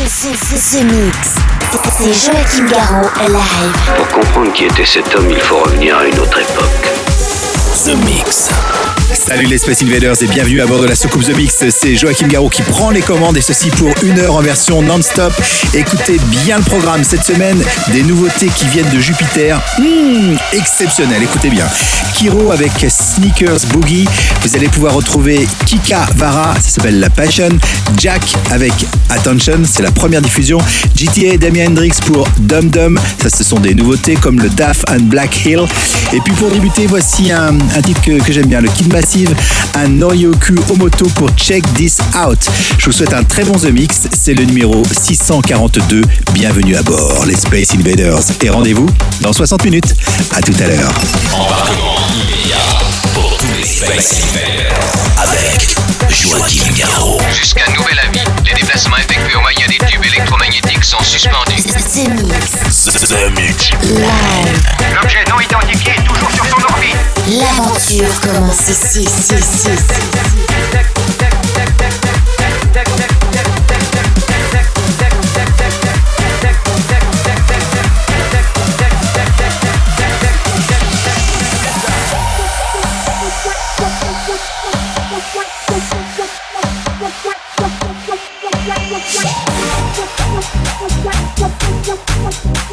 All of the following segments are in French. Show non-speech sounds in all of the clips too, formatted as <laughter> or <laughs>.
The, Mix. C'est. Pour comprendre qui était cet homme, il faut revenir à une autre époque. The Mix. Salut les Space Invaders et bienvenue à bord de la soucoupe The Mix. C'est Joachim Garraud qui prend les commandes et ceci pour une heure en version non-stop. Écoutez bien le programme cette semaine, des nouveautés qui viennent de Jupiter. Mmh, exceptionnel, écoutez bien. Kiro avec Sneakers Boogie. Vous allez pouvoir retrouver Kika Vara, ça s'appelle La Passion. Jack avec Attention, c'est la première diffusion. GTA Damien Hendrix pour Dum Dum, ça ce sont des nouveautés comme le Daft and Black Hill. Et puis pour débuter, voici un, titre que, j'aime bien, le Kid Massive, un Noryoku Omoto pour Check This Out. Je vous souhaite un très bon The Mix, c'est le numéro 642. Bienvenue à bord, les Space Invaders. Et rendez-vous dans 60 minutes. À tout à l'heure. Embarquement immédiat pour tous les Space Invaders avec Joachim Garraud. Jusqu'à nouvel avis, les déplacements effectués au moyen des tubes électromagnétiques sont suspendus. The Mix. The Mix. Live. L'objet non identifié est toujours sur son orbite. L'aventure commence ici, ici, ici, ici.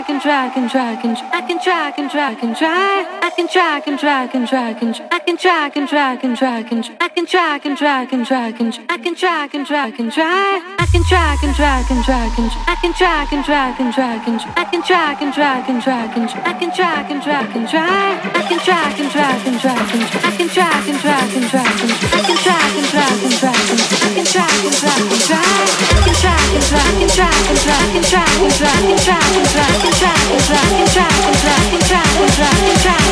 track and track and track and I can track and track and track I can track and track and track and I can track and track and track and I can track and track and track and I can track and track and track can track and track and track and I can track and track and track and I can track and track and track and I can track and track and track I can track and track and track and I can track and track and track and I can track and track and track and I can track and track and track I can track and track and track and I can track and track and track and track and track and track and track and track and track and track and track and track and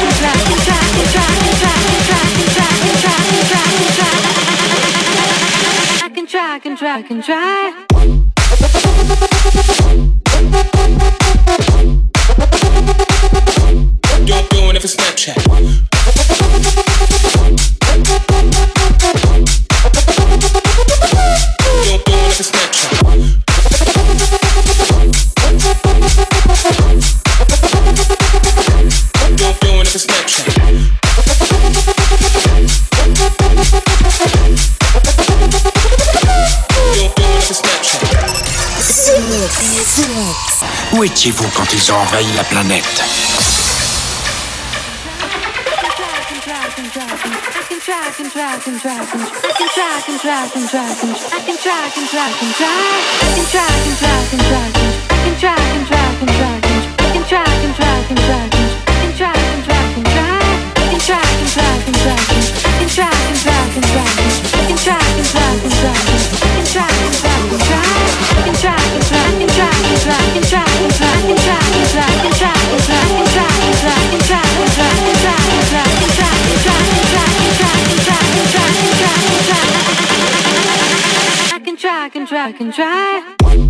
track and track and track and track and track and track and track and track try, I can try. You're doing it for Snapchat. étiez-vous quand ils ont envahi la planète? C'est le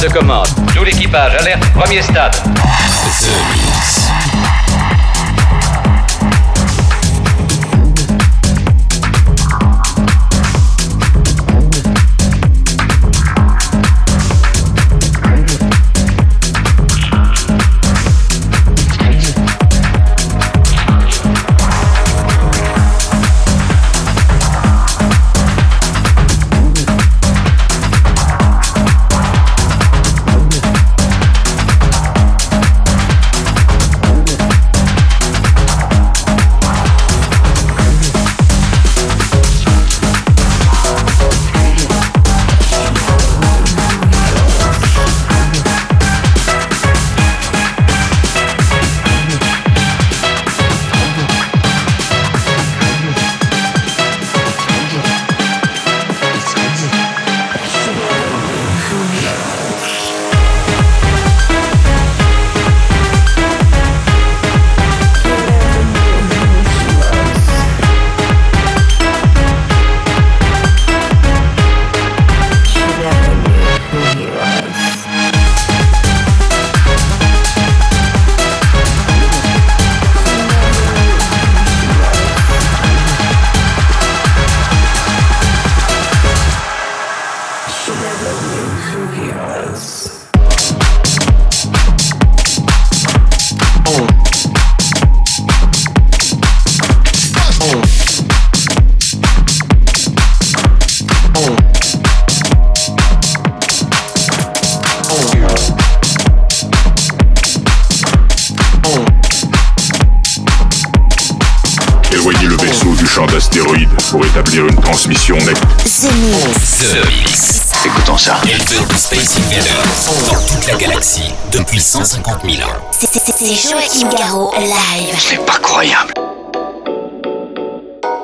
de commande. Tout l'équipage, alerte, premier stade. The Mix. The Mix. Écoutons ça. Éleveur de Space Invaders dans toute la galaxie depuis 150 000 ans. C'est- c'est- C'est Joachim Garraud live. C'est pas croyable.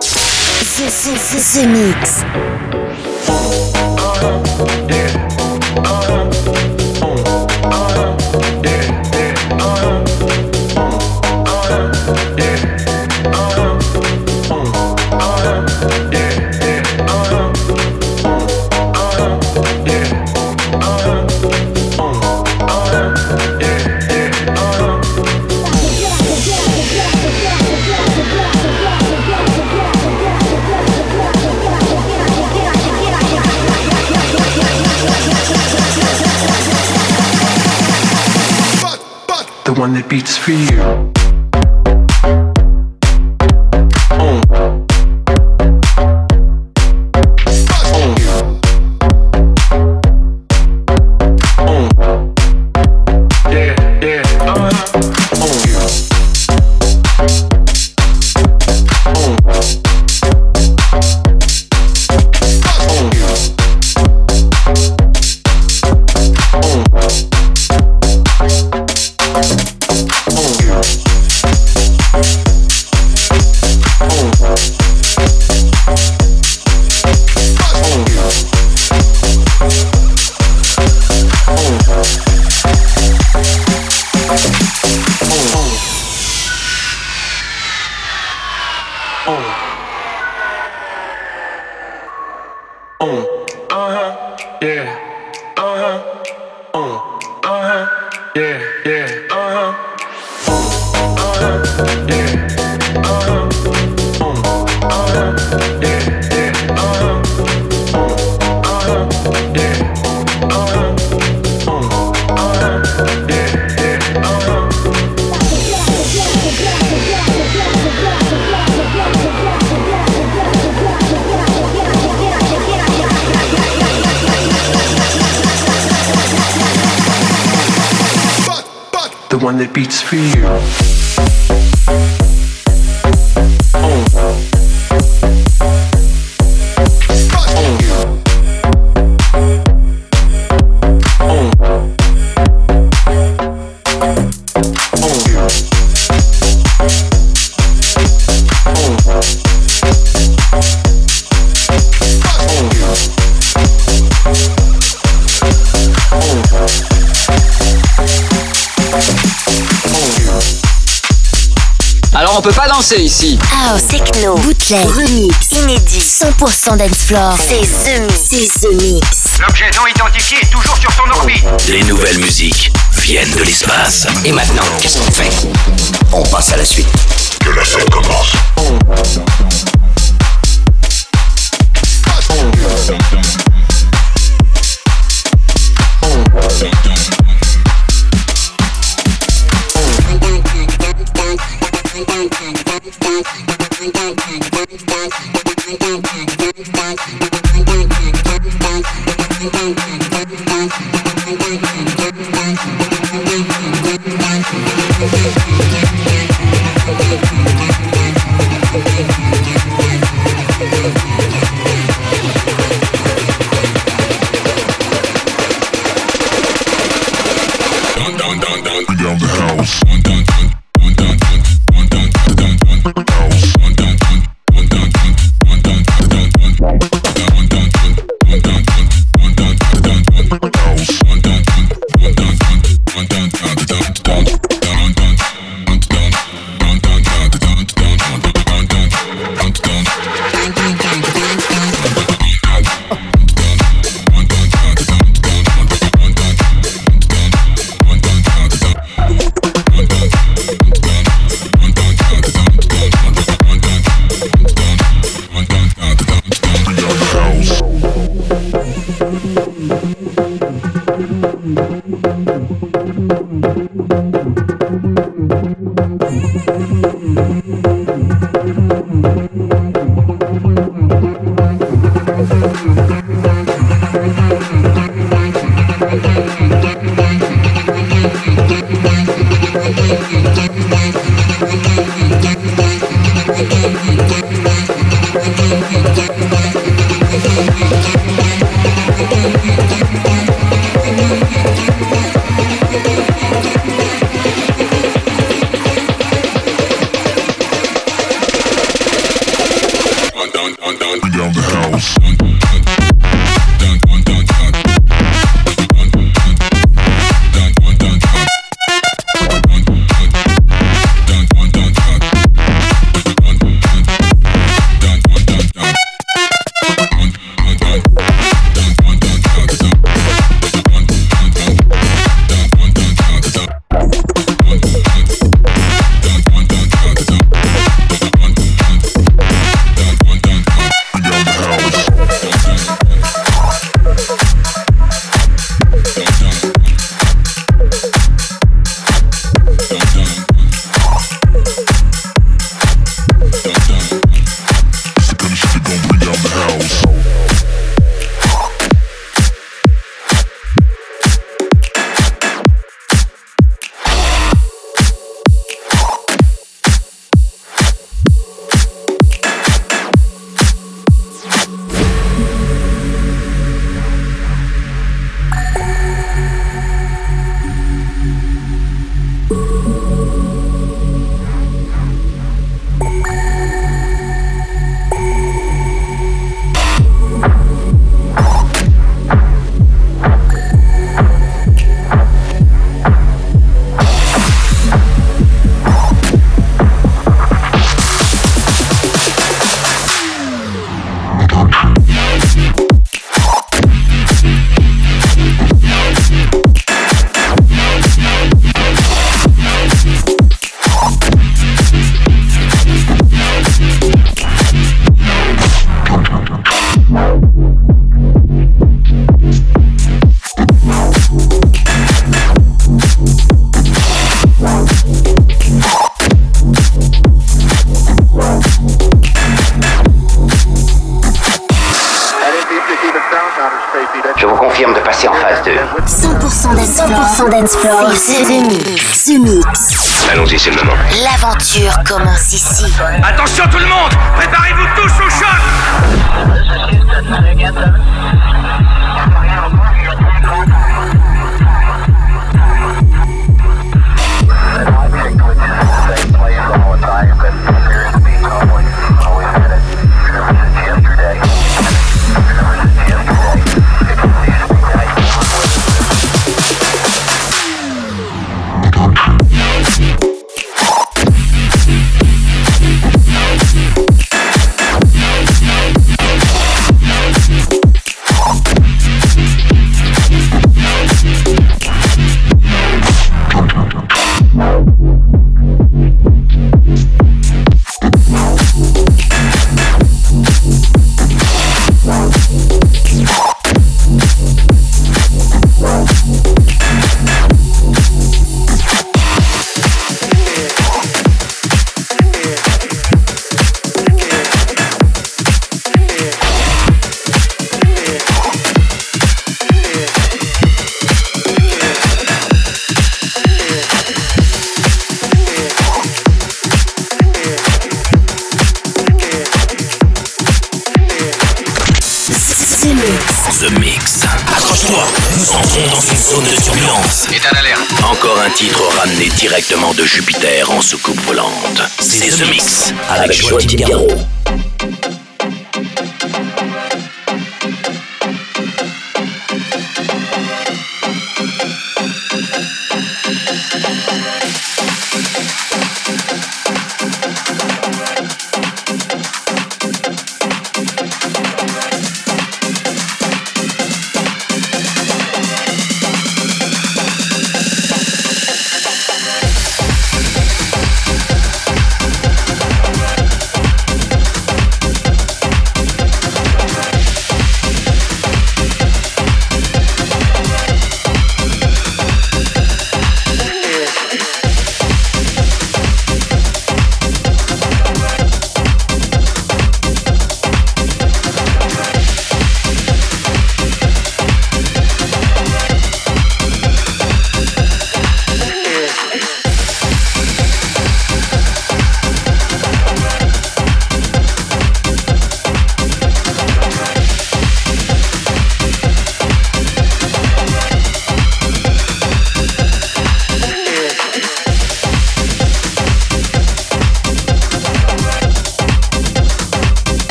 The, the, the, the Mix. One that beats for you. One that beats for you. Danser ici. House, techno, bootleg, remix, inédit, 100% dance floor. C'est The Mix. C'est The Mix. L'objet non identifié est toujours sur son orbite. Les nouvelles musiques viennent de l'espace. Et maintenant, qu'est-ce qu'on fait? On passe à la suite. Que la fête commence. Down the house.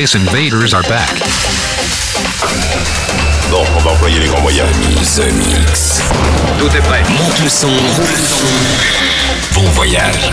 Space Invaders are back. Non, on va employer les grands moyens. The Mix. Tout est prêt. Monte le son. Bon voyage.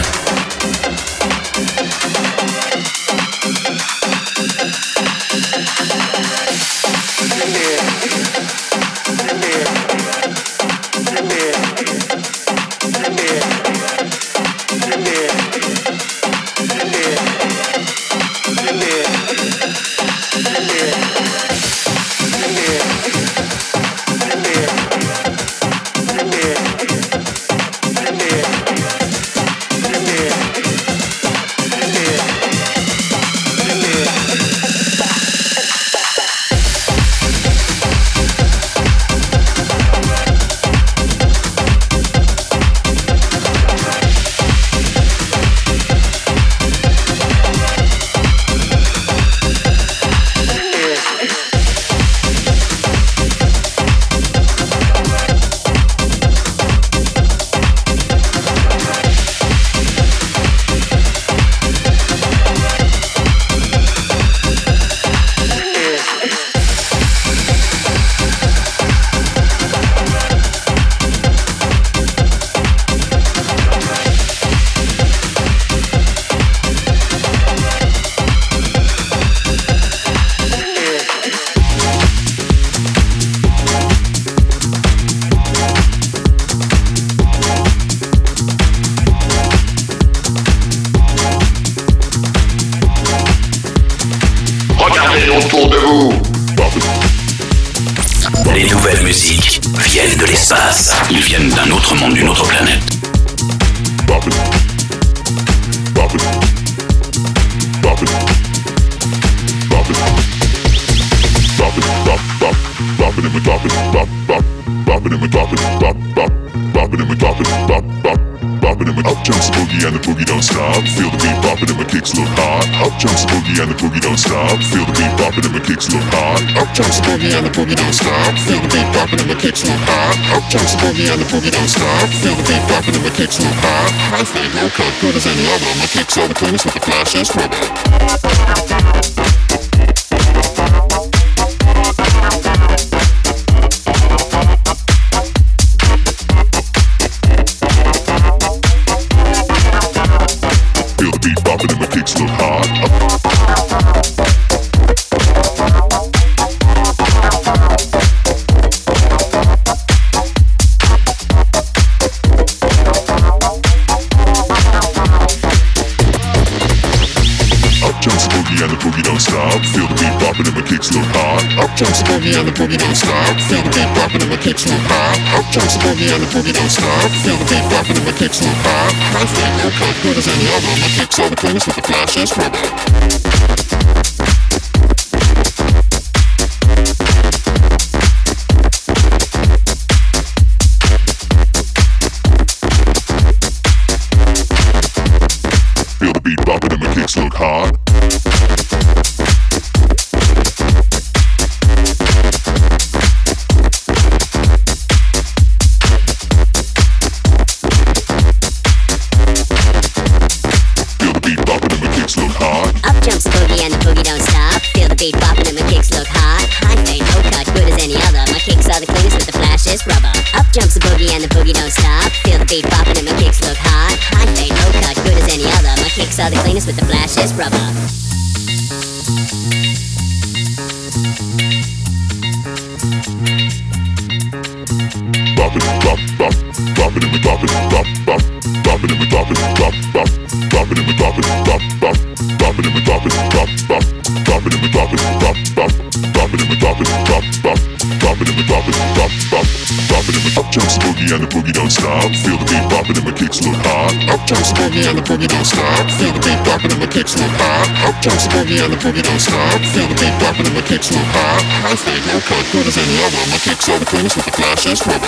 you don't stop Feel the beat popping and my kicks move high. I feel cut, good as any other. My kicks are the cleanest with the flashiest rubber boogie and the boogie don't stop. Feel the beat popping and my kicks look hot. I feel no coke good as any other. My kicks are the coolest with the flashes, rubber. boogie don't stop. Feel the beat popping and my kicks look hot. Up jumps the boogie and the boogie don't stop. Feel the beat popping and my kicks look hot. I think no cut, good as any other. My kicks are the coolest with the flashiest rubber.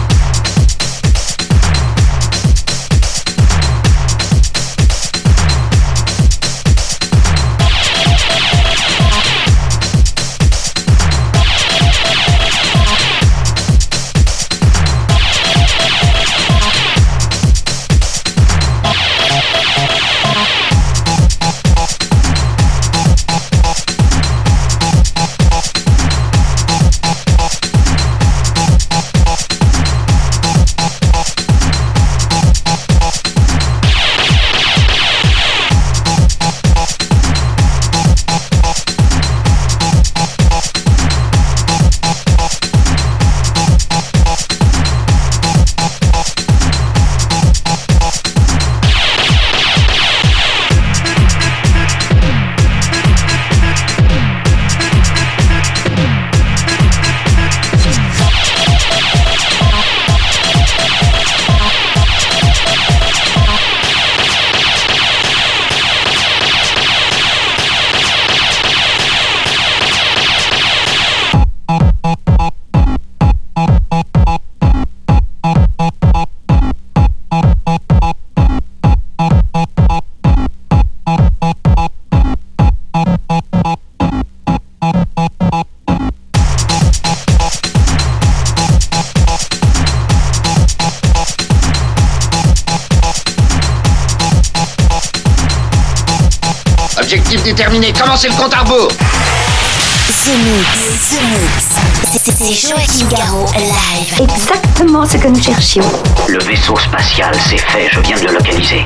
Déterminé, commencez le compte à rebours The Mix, The Mix. C'est- C'est Joachim Garraud live. Exactement ce que nous cherchions. Le vaisseau spatial, c'est fait, je viens de le localiser.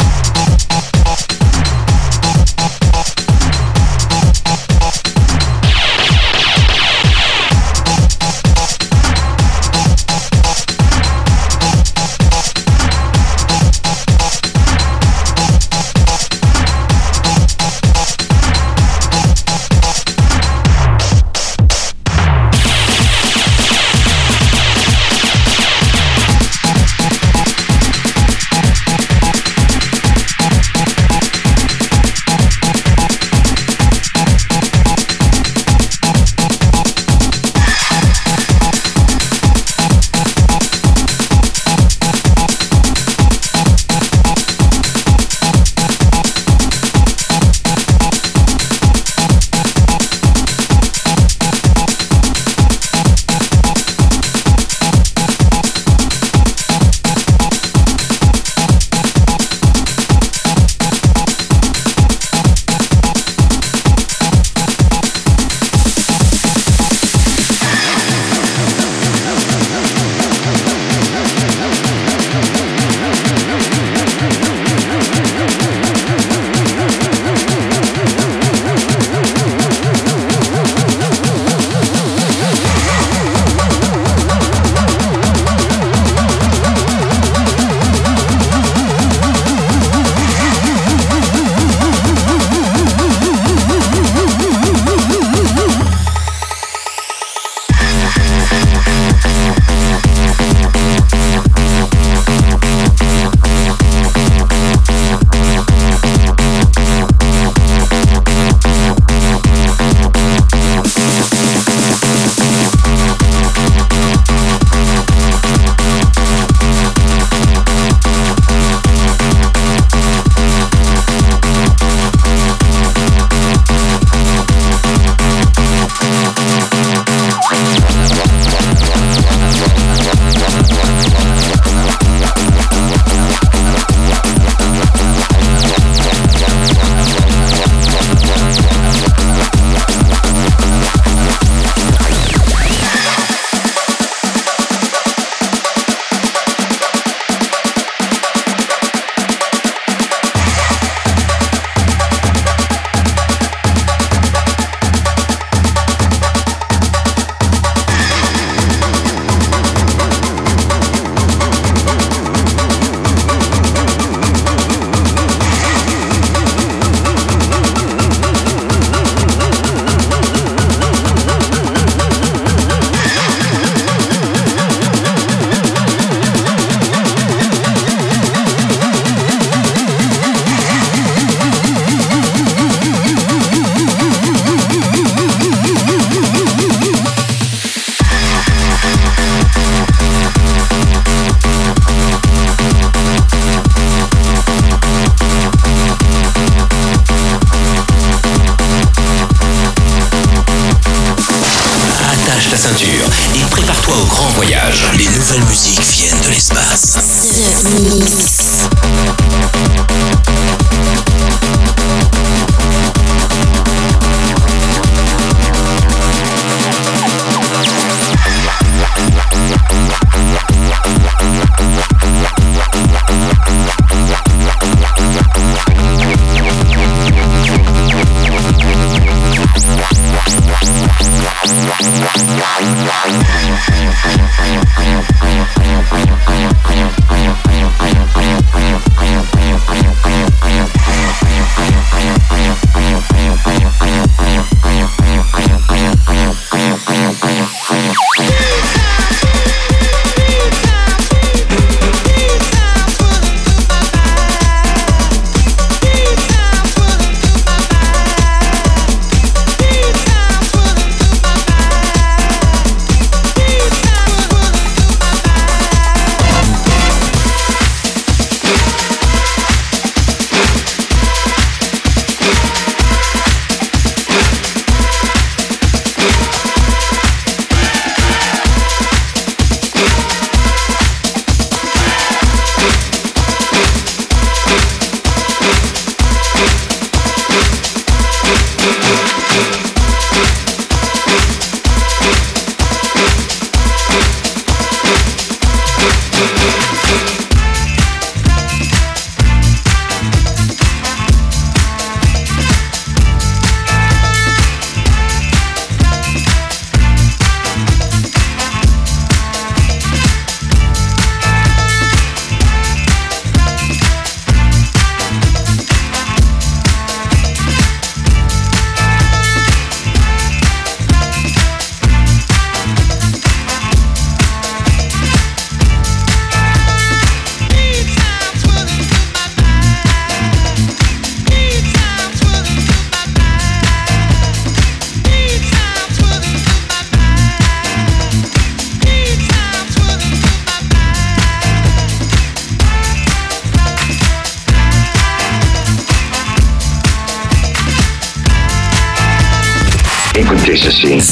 Ceinture et prépare-toi au grand voyage. Les nouvelles musiques viennent de l'espace.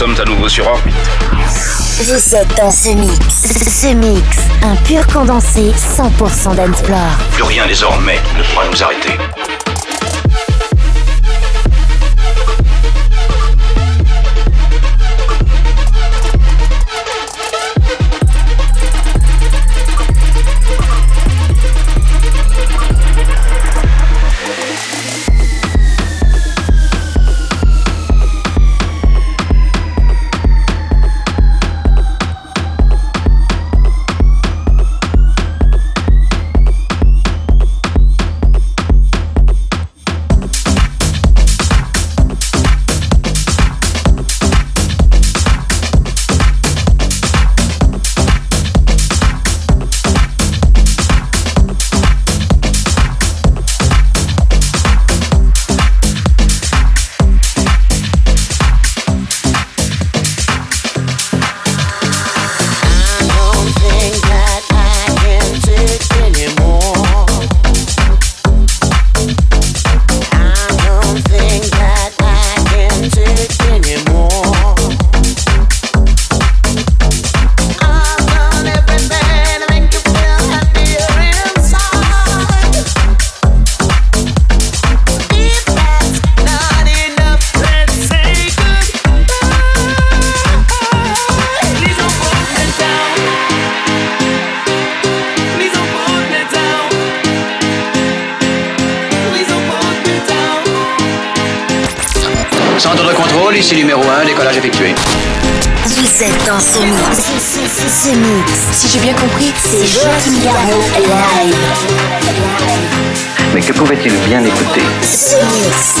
sommes à nouveau sur orbite. Vous êtes dans ce mix. Ce mix, un pur condensé 100% d'Ensplore. Plus rien désormais ne pourra nous arrêter. Ici numéro 1, décollage effectué. Vous êtes dans ce mix. Ce mix. Si j'ai bien compris, c'est Joachim Garraud live. Mais que pouvait-il bien écouter? Ce mix.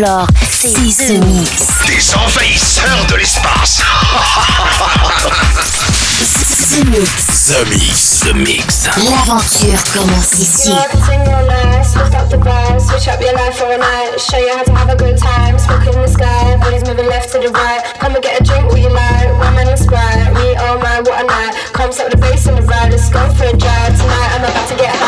Explore, c'est The Mix. Des envahisseurs de l'espace. <laughs> The Mix. The Mix. The Mix. L'aventure commence ici. Lift up the ground, switch up your life for a night. Show you how to have a good time. Smoke in the sky, bodies moving left to the right. Come and get a drink, like. And Sprite, me, oh my, what a night. The bass the ride, let's go for a drive tonight. I'm about to get high.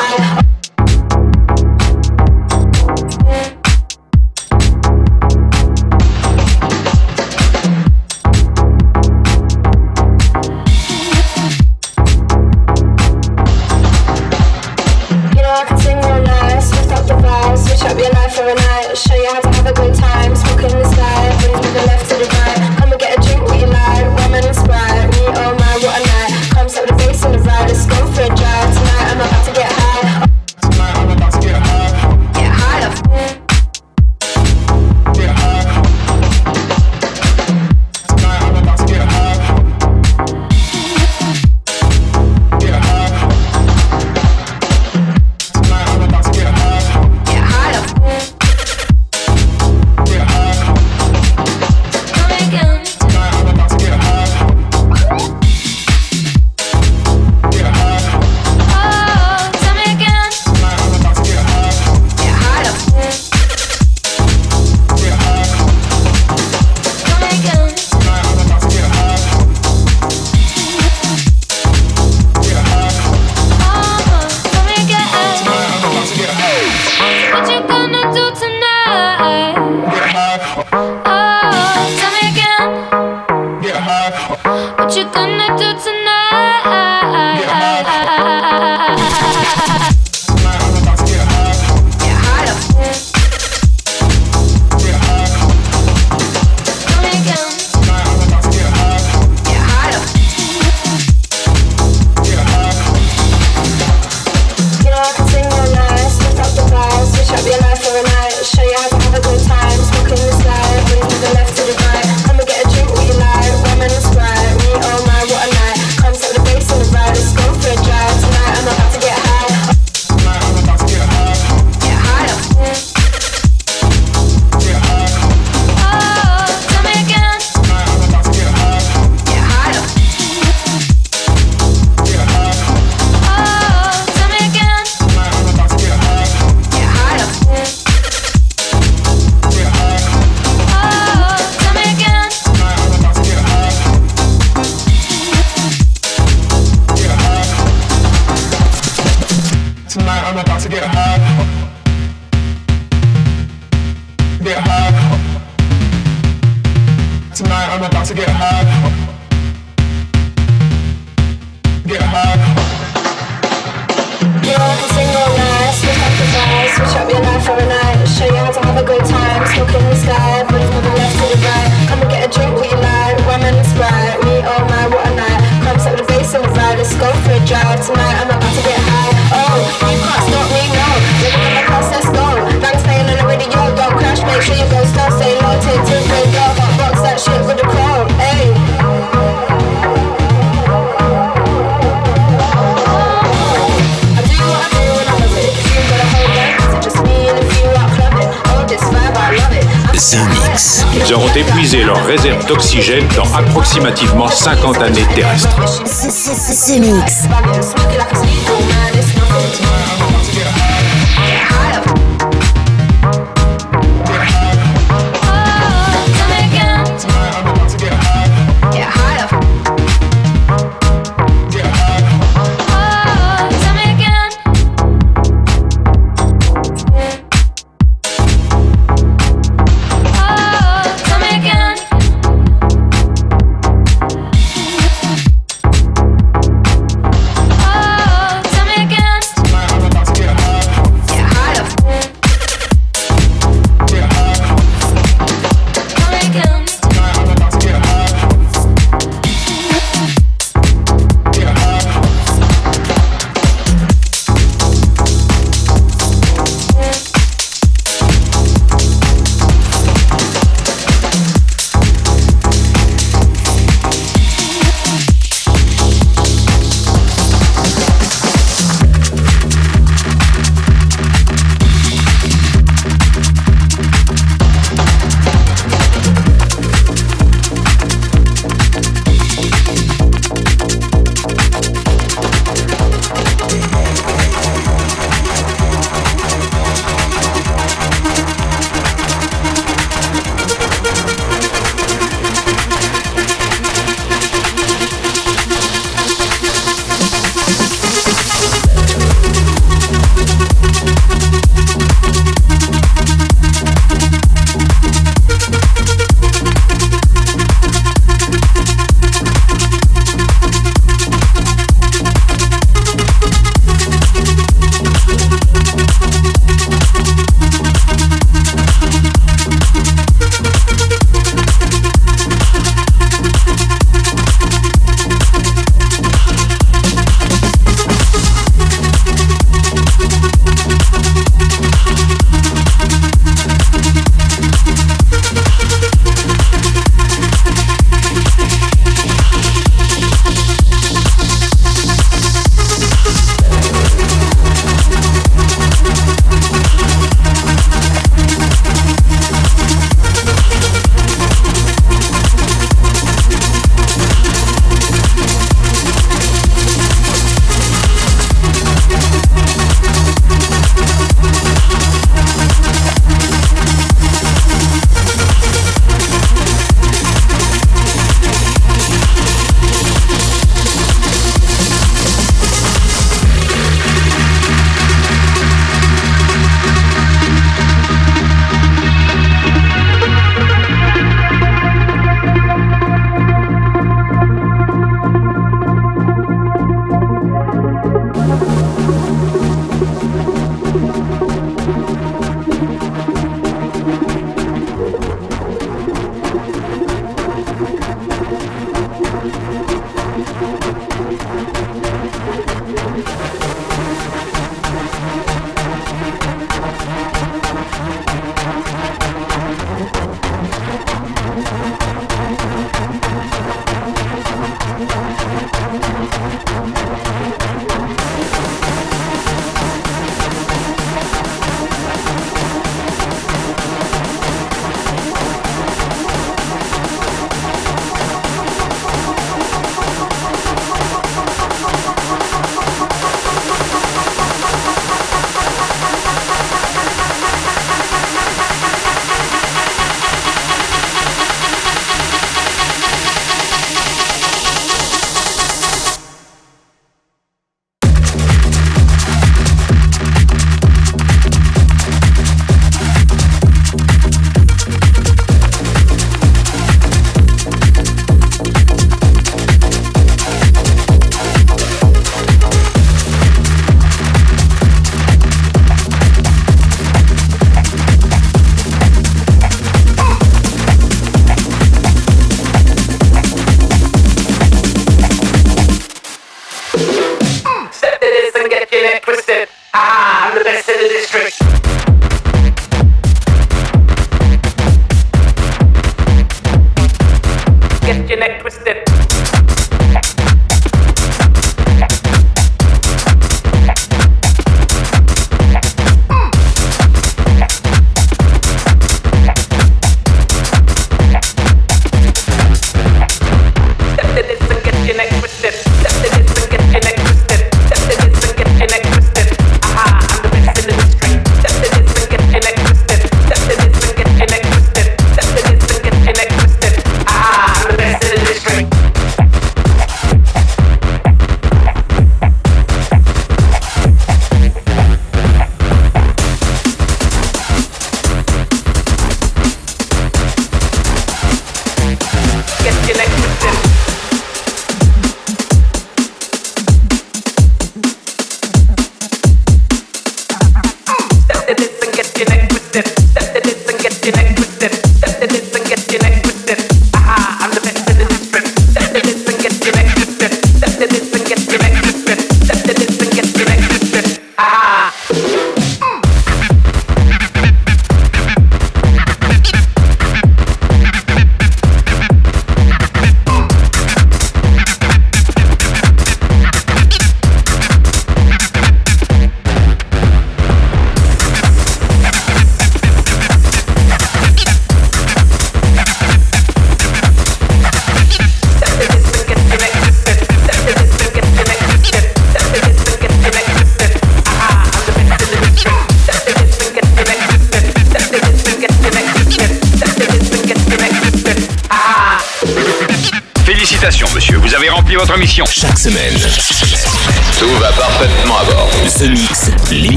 smoking like a sneak, man, it's nothing.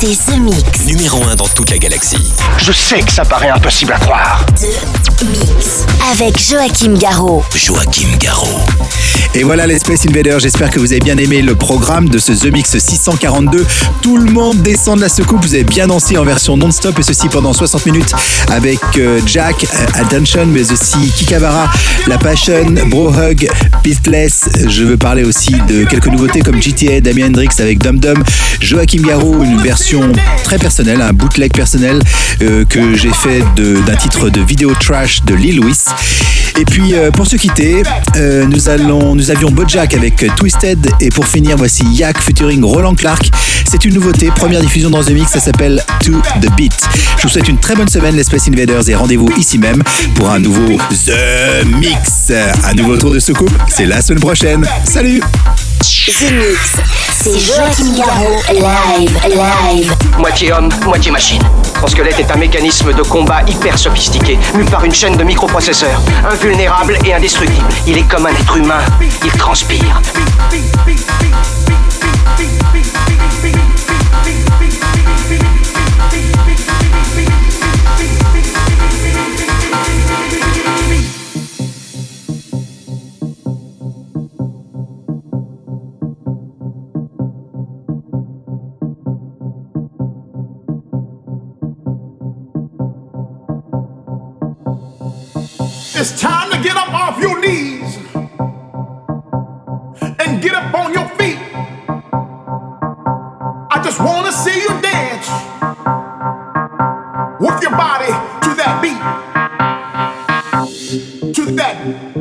C'est The Mix. Numéro 1 dans toute la galaxie. Je sais que ça paraît impossible à croire. The Mix. Avec Joachim Garraud. Joachim Garraud. Et voilà les Space Invaders, j'espère que vous avez bien aimé le programme de ce The Mix 642. Tout le monde descend de la secoupe, vous avez bien dansé en version non-stop et ceci pendant 60 minutes avec euh, Jack, euh, Attention, mais aussi Kikavara, La Passion, Bro Hug, Beatless. Je veux parler aussi de quelques nouveautés comme GTA, Damien Hendrix avec Dum Dum, Joachim Garraud, une version très personnelle, un bootleg personnel euh, que j'ai fait d'un titre de vidéo trash de Lil Louis. Et puis euh, pour se quitter, euh, nous allons, nous avions Bojack avec euh, Twisted et pour finir voici Yak featuring Roland Clark. C'est une nouveauté, première diffusion dans The Mix, ça s'appelle To The Beat. Je vous souhaite une très bonne semaine les Space Invaders et rendez-vous ici même pour un nouveau The Mix. Un nouveau tour de soucoupe, c'est la semaine prochaine. Salut The Mix. C'est Joachim. Live, live. Moitié homme, moitié machine. Son squelette est un mécanisme de combat hyper sophistiqué, mu par une chaîne de microprocesseurs. Invulnérable et indestructible. Il est comme un être humain. Il transpire. It's time to get up off your knees and get up on your feet. I just want to see you dance with your body to that beat. To that,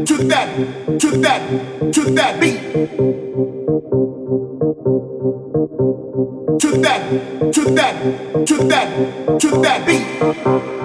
to that, to that, to that beat. To that, to that, to that, to that beat. Beat,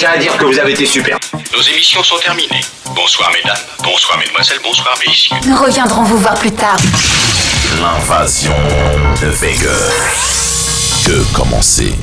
tiens à dire que vous avez été super. Nos émissions sont terminées. Bonsoir mesdames, bonsoir mesdemoiselles, bonsoir messieurs. Nous reviendrons vous voir plus tard. L'invasion de Vega. Que commencer